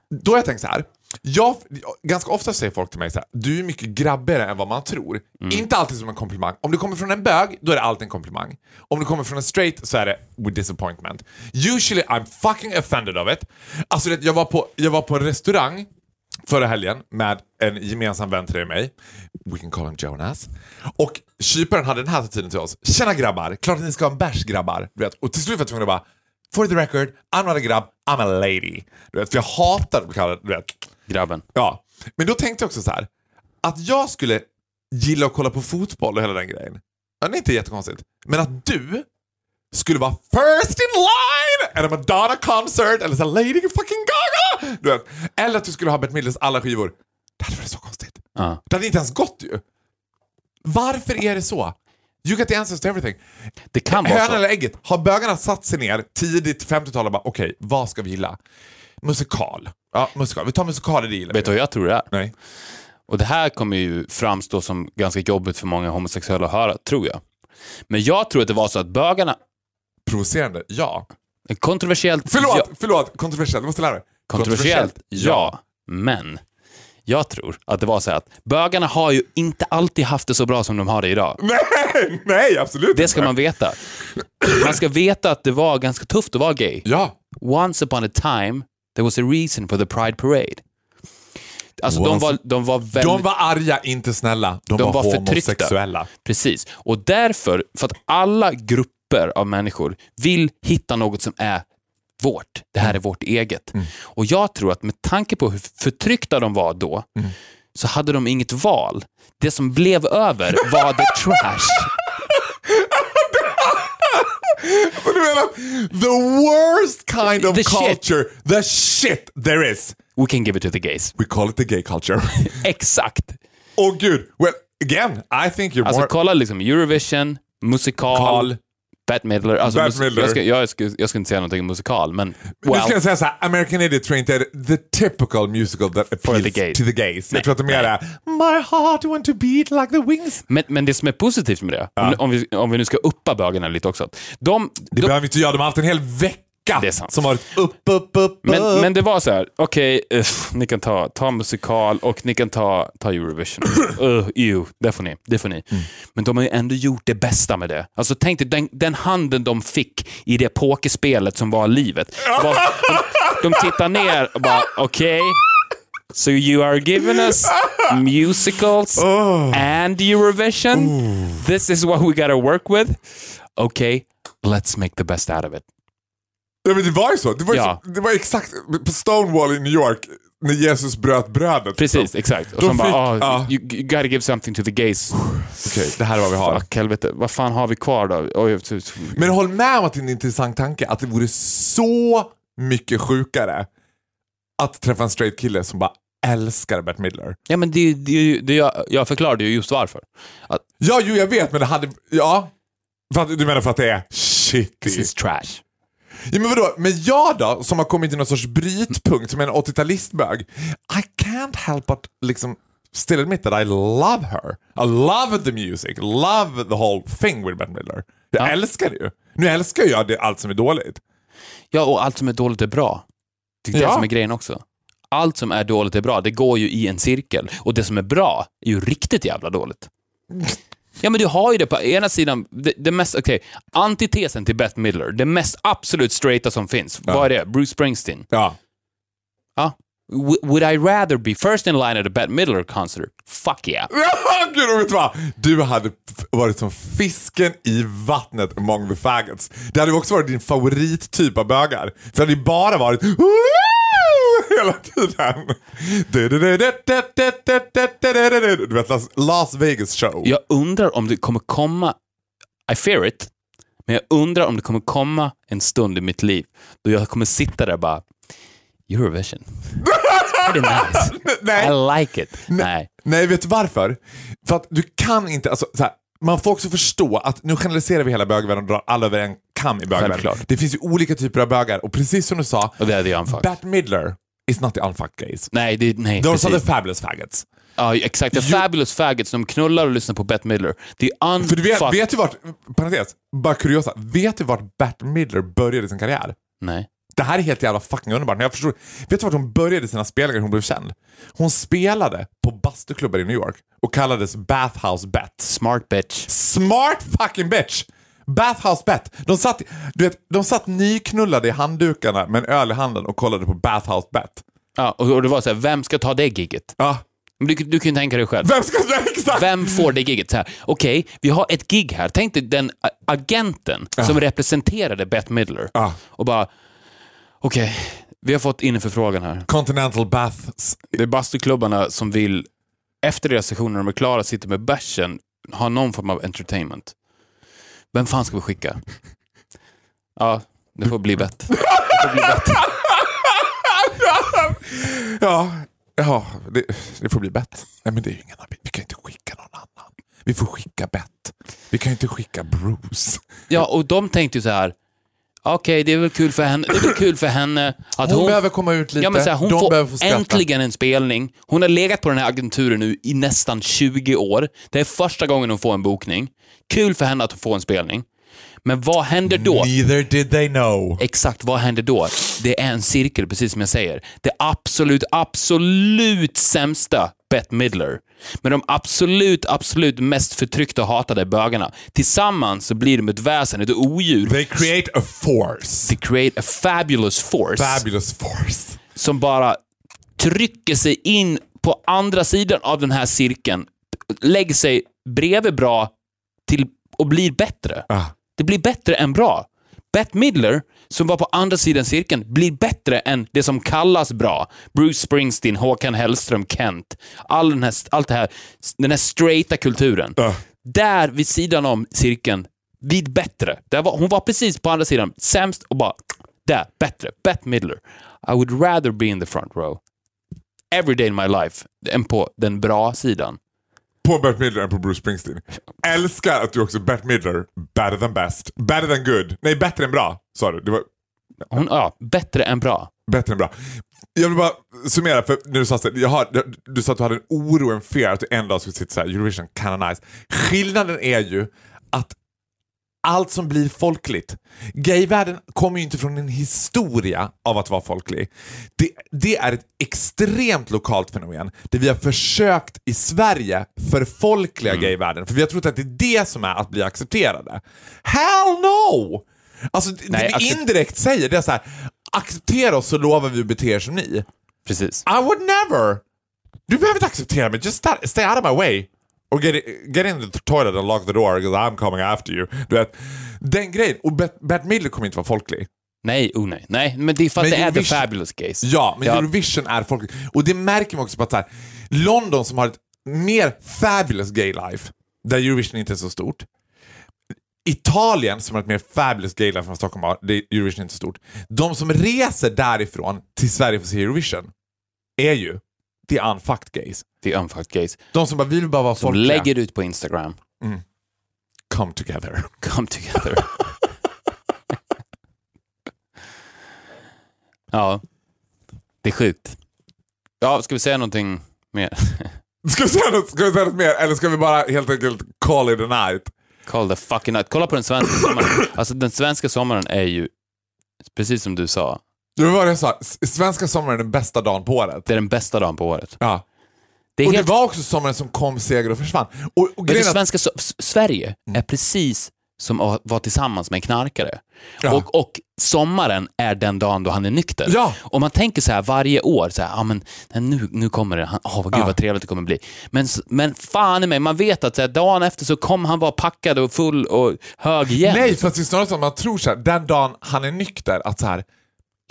Då har jag tänkt så här. Jag, ganska ofta säger folk till mig så här, du är mycket grabbigare än vad man tror. Inte alltid som en komplimang. Om du kommer från en bög, då är det alltid en komplimang. Om du kommer från en straight så är det with disappointment. Usually I'm fucking offended of it. Alltså jag, var på, jag var på en restaurang förra helgen med en gemensam vän till mig. We can call him Jonas. Och kyparen hade den här attityden till oss. Tjena grabbar, klart att ni ska ha en bärs grabbar. Du vet. Och till slut var jag tvungen att bara, for the record, I'm not a grabb, I'm a lady. Du vet, för jag hatar att bli kallad, du vet. Grabben. Ja, men då tänkte jag också så här. Att jag skulle gilla att kolla på fotboll och hela den grejen. Ja, det är inte jättekonstigt. Men att du skulle vara first in line at a Madonna concert eller så Lady fucking Gaga! Du vet. Eller att du skulle ha Bette Midlers alla skivor. Det hade varit så konstigt. Ja. Det hade inte ens gått ju. Varför är det så? You get the answers to everything. Det kan vara Hönan så. eller ägget? Har bögarna satt sig ner tidigt 50-tal och bara okej, vad ska vi gilla? Musikal. Ja, musikal. Vi tar musikal, det gillar. Vet du vad jag tror det är? Nej. Och det här kommer ju framstå som ganska jobbigt för många homosexuella att höra, tror jag. Men jag tror att det var så att bögarna, Provocerande? Ja. kontroversiellt, Förlåt, ja, förlåt. Kontroversiellt. Du måste lära dig. kontroversiellt, ja, men jag tror att det var så här att bögarna har ju inte alltid haft det så bra som de har det idag. (laughs) Nej, nej, absolut Det ska inte. man veta. Man ska veta att det var ganska tufft att vara gay. Ja. Once upon a time, there was a reason for the Pride Parade. Alltså de var, de var väldigt... De var arga, inte snälla. De, De var, var förtryckta. homosexuella. Precis. Och därför, för att alla grupper av människor vill hitta något som är vårt. Det här är vårt eget. Och jag tror att med tanke på hur förtryckta de var då, så hade de inget val. Det som blev över var the trash. Så du menar the worst kind of The shit. culture, the shit there is. We can give it to the gays. We call it the gay culture. (laughs) Exakt. Åh gud. Well, again, I think you're Alltså more... kolla liksom Eurovision, musikal, Kal. Bette Midler. Alltså, Bette Midler. Jag, ska, jag, ska, jag ska inte säga någonting musikal, men well, ska jag säga såhär, American Idiot tror inte är the typical musical that appeals the gays. to the gays. Nej, jag tror att det är My heart want to beat like the wings. men, men det som är positivt med det, om, om, vi, om vi nu ska uppa bögarna lite också. De, Det de, behöver inte jag, de har haft en hel vecka Det är sant. som varit upp, upp, upp, men, upp. men det var så här, okej, uff, ni kan ta, ta musikal och ni kan ta, ta Eurovision. (clears throat) uh, ew, det får ni. Det får ni. Mm. Men de har ju ändå gjort det bästa med det. Alltså tänk dig den, den handen de fick i det pokerspelet som var livet. Var, de, de tittar ner och bara, okej, so you are giving us musicals and Eurovision? This is what we gotta work with? Okay, let's make the best out of it. Ja, men det var ju så. Det var, Ja. så, det var exakt på Stonewall i New York när Jesus bröt brödet. Precis, liksom. exakt. Och De så bara, fick- ah, you, you gotta give something to the gays. Okej, det här är vad vi har. Fuck, helvete. Vad fan har vi kvar då? Oj, Men håll med om att det är en intressant tanke, att det vore så mycket sjukare att träffa en straight kille som bara älskar Bette Midler. ja, men det, det, det, jag, jag förklarade ju just varför. Att Ja, jo jag vet, men det hade... Ja. Du menar för att det är this shitty? is trash. Ja, men vadå? Men jag då, som har kommit till någon sorts brytpunkt som en 80-talistbög. I can't help but liksom still admit that I love her. I love the music, love the whole thing with Bette Midler. Jag Ja. älskar det ju. Nu älskar jag det, allt som är dåligt. Ja, och allt som är dåligt är bra. Det är det Ja. som är grejen också. Allt som är dåligt är bra. Det går ju i en cirkel. Och det som är bra är ju riktigt jävla dåligt. Ja, men du har ju det på ena sidan, det, det mest, okej, antitesen till Bette Midler, det mest absolut straighta som finns. Vad är det? Bruce Springsteen. Ja. Ja. W- would I rather be first in line at a Bette Midler concert? Fuck yeah. Gud, vet du vad? Du hade varit som fisken i vattnet among the faggots. Det hade också varit din favorittyp av bögar. För det hade ju bara varit! Hela tiden. Du vet Las- Vegas show. Jag undrar om det kommer komma, I fear it, men jag undrar om det kommer komma en stund i mitt liv då jag kommer sitta där och bara, Eurovision. It's pretty nice. (laughs) Nej. I like it. Nej. Nej, vet du varför? För att du kan inte, alltså, så här, man får också förstå att nu generaliserar vi hela bögvärlden och drar alla över en kam i bögvärlden. Det finns ju olika typer av bögar och precis som du sa, Och det. Bette Midler is not the unfucked gays. Nej, det, nej Those are precis. the fabulous faggots. Ja, exakt. The fabulous faggots som knullar och lyssnar på Bette Midler. Det är För du vet, unfucked. vet du vart, parentes, bara kuriosa, vet du vart Bette Midler började sin karriär? Nej. Det här är helt jävla fucking underbart. Jag förstår, vet du vart hon började sina spelningar hon blev känd? Hon spelade på bastuklubbar i New York och kallades Bathhouse Bet. Smart bitch. Smart fucking bitch! Bathhouse Bet. De satt, du vet, de satt nyknullade i handdukarna med en öl i handen och kollade på Bathhouse Bet. Ja, och och det var så här, vem ska ta det gigget? Ja. Du, du kan ju tänka dig själv. Vem ska (laughs) exakt? Vem får det giget? Okej, vi har ett gig här. Tänk dig den agenten som representerade Bette Midler. Ja. Och bara, okej, vi har fått in en förfrågan här. Continental Baths. Det är bastuklubbarna som vill, efter deras sessioner när de är klara, sitter med bärsen, ha någon form av entertainment. Vem fan ska vi skicka? Ja, det får bli Bette. Det får bli Bette. (laughs) Ja, ja det, det får bli bett. Nej men det är ingen. Vi kan inte skicka någon annan. Vi får skicka bett. Vi kan inte skicka Bruce. Ja, och de tänkte ju så här, okej, det är väl kul för henne, det är väl kul för henne att Hon, hon, behöver komma ut lite. Ja, men så här, hon De får få skratta. äntligen en spelning. Hon har legat på den här agenturen nu i nästan 20 år. Det är första gången hon får en bokning. Kul för henne att få en spelning. Men vad händer då? Neither did they know. Exakt, vad händer då? Det är en cirkel, precis som jag säger. Det absolut, absolut sämsta Bette Midler med de absolut, absolut mest förtryckta och hatade bögarna. Tillsammans så blir de ett väsen, ett odjur. They create a force. They create a fabulous force Fabulous force. som bara trycker sig in på andra sidan av den här cirkeln, lägger sig bredvid bra till och blir bättre. Ah. Det blir bättre än bra. Bette Midler, som var på andra sidan cirkeln, blir bättre än det som kallas bra. Bruce Springsteen, Håkan Hellström, Kent. All den här, allt det här, den här straighta kulturen. Ah. Där vid sidan om cirkeln, vid bättre. Där var, hon var precis på andra sidan, sämst och bara där, bättre. Bette Midler. I would rather be in the front row every day in my life än på den bra sidan. På Bert Midler än på Bruce Springsteen. Älskar att du också Bert Midler, better than best. Better than good. Nej, bättre än bra sa du. Det var Hon, ja, bättre än bra. bättre än bra. Jag vill bara summera, för när du sa, så jag har, du sa att du hade en oro, en fear att du en dag skulle sitta såhär, Eurovision, kinda nice. Skillnaden är ju att allt som blir folkligt. Gayvärlden kommer ju inte från en historia av att vara folklig. Det, det är ett extremt lokalt fenomen där vi har försökt i Sverige förfolkliga gayvärlden. För vi har trott att det är det som är att bli accepterade. Hell no! Alltså det Nej, vi accep- indirekt säger det är så här, acceptera oss så lovar vi att bete er som ni. Precis. I would never! Du behöver inte acceptera mig, just stay out of my way. Or get, get in the toilet and lock the door because I'm coming after you. Du vet, den grejen. Och Bert, Bert Midler kommer inte vara folklig. Nej, oh nej. Nej, men det är för att Men det är the fabulous case. Ja, men Ja. Eurovision är folklig. Och det märker man också på att så här, London som har ett mer fabulous gay life, där Eurovision inte är så stort. Italien som har ett mer fabulous gay life än Stockholm har, där Eurovision inte är så stort. De som reser därifrån till Sverige för att se Eurovision är ju the unfucked gays. The unfucked gays. De som bara vill bara vara Som folkliga. lägger ut på Instagram. Come together. (laughs) Come together. (laughs) ja, det är sjukt. Ja, ska vi säga någonting mer? (laughs) Ska vi säga något, ska vi säga något mer eller ska vi bara helt enkelt call it a night? Call the fucking night. Kolla på den svenska sommaren. Alltså den svenska sommaren är ju, precis som du sa, Det var vad jag sa, svenska sommaren är den bästa dagen på året. det är den bästa dagen på året. Ja. Det är Och det helt var också sommaren som kom, seger och försvann. Och, och det grejen att- svenska, Sverige är precis som att vara tillsammans med en knarkare. Ja. Och, och sommaren är den dagen då han är nykter. Ja. Och man tänker så här varje år, så här, ah, men, nu, nu kommer det, han- vad gud Ja. vad trevligt det kommer bli. Men, men fan i mig, man vet att så här, dagen efter så kommer han vara packad och full och hög igen. Nej, för att det är snarare så att man tror så här, den dagen han är nykter, att så här,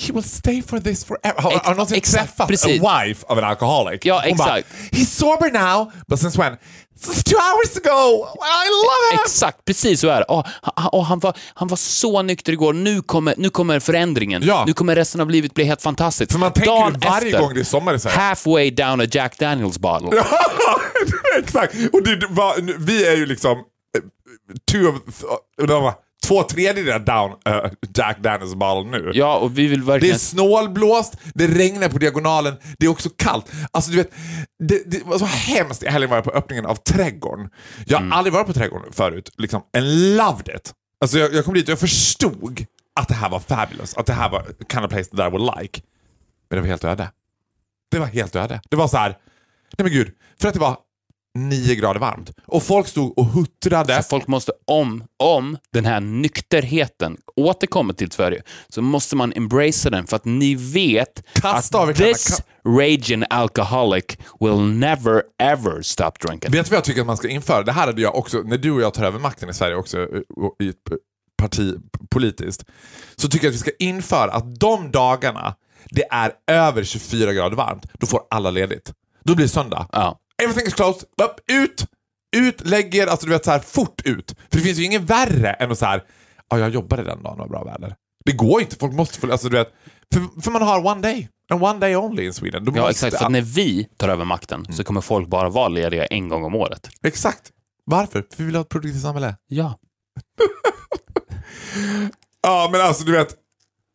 he will stay for this forever. Har, Ex- har någonsin exakt, träffat precis. a wife of an alcoholic? Ja, Hon bara, exakt. He's sober now, but since when? Since two hours ago! I love him! Exakt, precis så är det. Han, åh, han, var, han var så nykter igår, nu kommer, nu kommer förändringen. Ja. Nu kommer resten av livet bli helt fantastiskt. För man tänker Dagen det varje efter, gång det är sommar. Så här. halfway down a Jack Daniels bottle. (laughs) Exakt! Och det, var, vi är ju liksom eh, two of, två tredjedelar down uh, Jack Daniels bottle nu. Ja, och vi vill Det verkligen... är snålblåst, det regnar på diagonalen, det är också kallt. Alltså du vet, det, det var så hemskt. I helgen var jag på öppningen av Trädgården. Jag har aldrig varit på Trädgården förut. Liksom, and loved it. Alltså jag, jag kom dit och jag förstod att det här var fabulous. Att det här var kind of place that I would like. Men det var helt öde. Det var helt öde. Det var så här, nej men gud, för att det var nio grader varmt. Och folk stod och huttrade. Så folk måste, om, om den här nykterheten återkommer till Sverige, så måste man embracea den för att ni vet Kasta att this raging alcoholic will never ever stop drinking. Vet du vad jag tycker att man ska införa? Det här hade jag också, när du och jag tar över makten i Sverige också, eh, i ett parti politiskt, så tycker jag att vi ska införa att de dagarna det är över 24 grader varmt, då får alla ledigt. Då blir det söndag. Ja. Everything is closed. Upp, ut! Ut, lägg er, alltså du vet så här fort ut. För det finns ju ingen värre än att så här, ja jag jobbade den dagen, det var bra väder. Det går inte, folk måste få, alltså du vet, för, för man har one day. And one day only in Sweden. Då Ja, exakt. För att när vi tar över makten så kommer folk bara vara lediga en gång om året. Exakt. Varför? För vi vill ha ett produktivt samhälle. Ja. (laughs) Ja, men alltså du vet,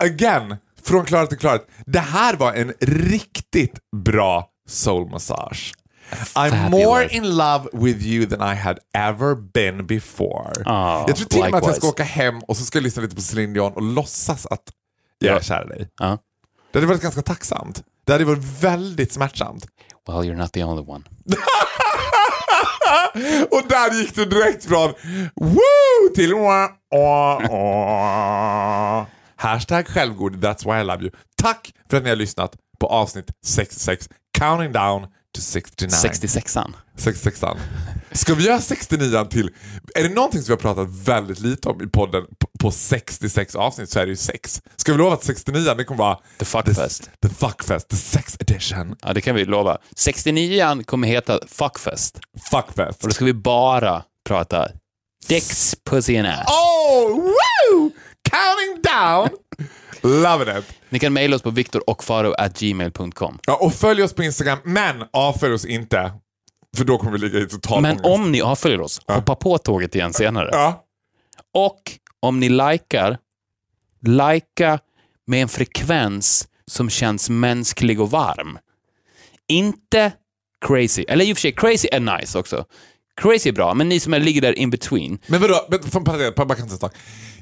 again, från klarhet till klarhet. Det här var en riktigt bra soul massage. I'm more in love with you than I had ever been before. Ah, jag tror till och med att jag ska åka hem och så ska jag lyssna lite på Celine Dion och låtsas att jag Ja. är kär i dig. Ja. Det hade varit ganska tacksamt. Det hade varit väldigt smärtsamt. Well, you're not the only one. (laughs) Och där gick du direkt från woo till wah, wah, wah. Hashtag självgod, that's why I love you. Tack för att ni har lyssnat på avsnitt 66, counting down to 69. 66an. 66 Ska vi göra 69 till? Är det någonting som vi har pratat väldigt lite om i podden på- på 66 avsnitt så är det ju sex. Ska vi lova att 69 det kommer vara The Fuckfest. The, the Fuckfest, the sex edition. Ja, det kan vi lova. 69an kommer heta Fuckfest. Fuckfest. Och då ska vi bara prata dicks, pussy and ass. Oh, woo! Counting down! Loving it. Ni kan mejla oss på viktorochfaro.gmail.com. Ja, och följ oss på Instagram, men avfölj oss inte. För då kommer vi ligga i total Men ångest. om ni avföljer oss, hoppa på tåget igen senare. Ja. Och om ni likar, lika med en frekvens som känns mänsklig och varm. Inte crazy. Eller i och för sig, crazy är nice också. Crazy är bra, men ni som är, ligger där in between. Men vadå, bara- kan sak.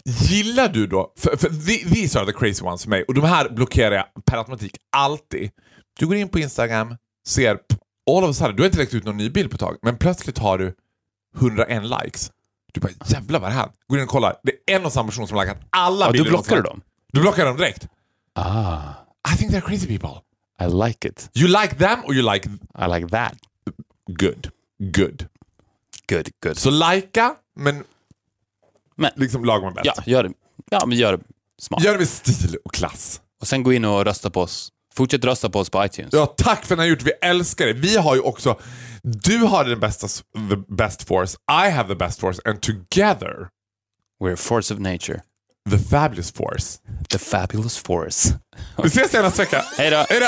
Gillar du då, för, för the- these are the crazy ones för mig, och de här blockerar jag per automatik alltid. Du går in på Instagram, ser, all of a sudden, du har inte lagt ut någon ny bild på ett tag, men plötsligt har du 101 likes. Du bara jävlar vad är det här? Går in och kollar, det är en och samma person som har likat alla Ja, bilder. du blockar dem? Du blockar dem direkt. Ah, I think they're crazy people. I like it. You like them or you like I like that. good. Good. Good, good. Så likea, men, Men- liksom lagom bäst. Ja, gör det. Ja, men gör det smart. Gör det med stil och klass. Och sen gå in och rösta på oss. Fortsätt rösta på oss på iTunes. Ja, tack för att ni har gjort. Vi älskar det. Vi har ju också... Du har den bästa, the best force. I have the best force. And together, We're a force of nature. the fabulous force. The fabulous force. (laughs) Vi ses igen nästa vecka. Hej då! Hej då!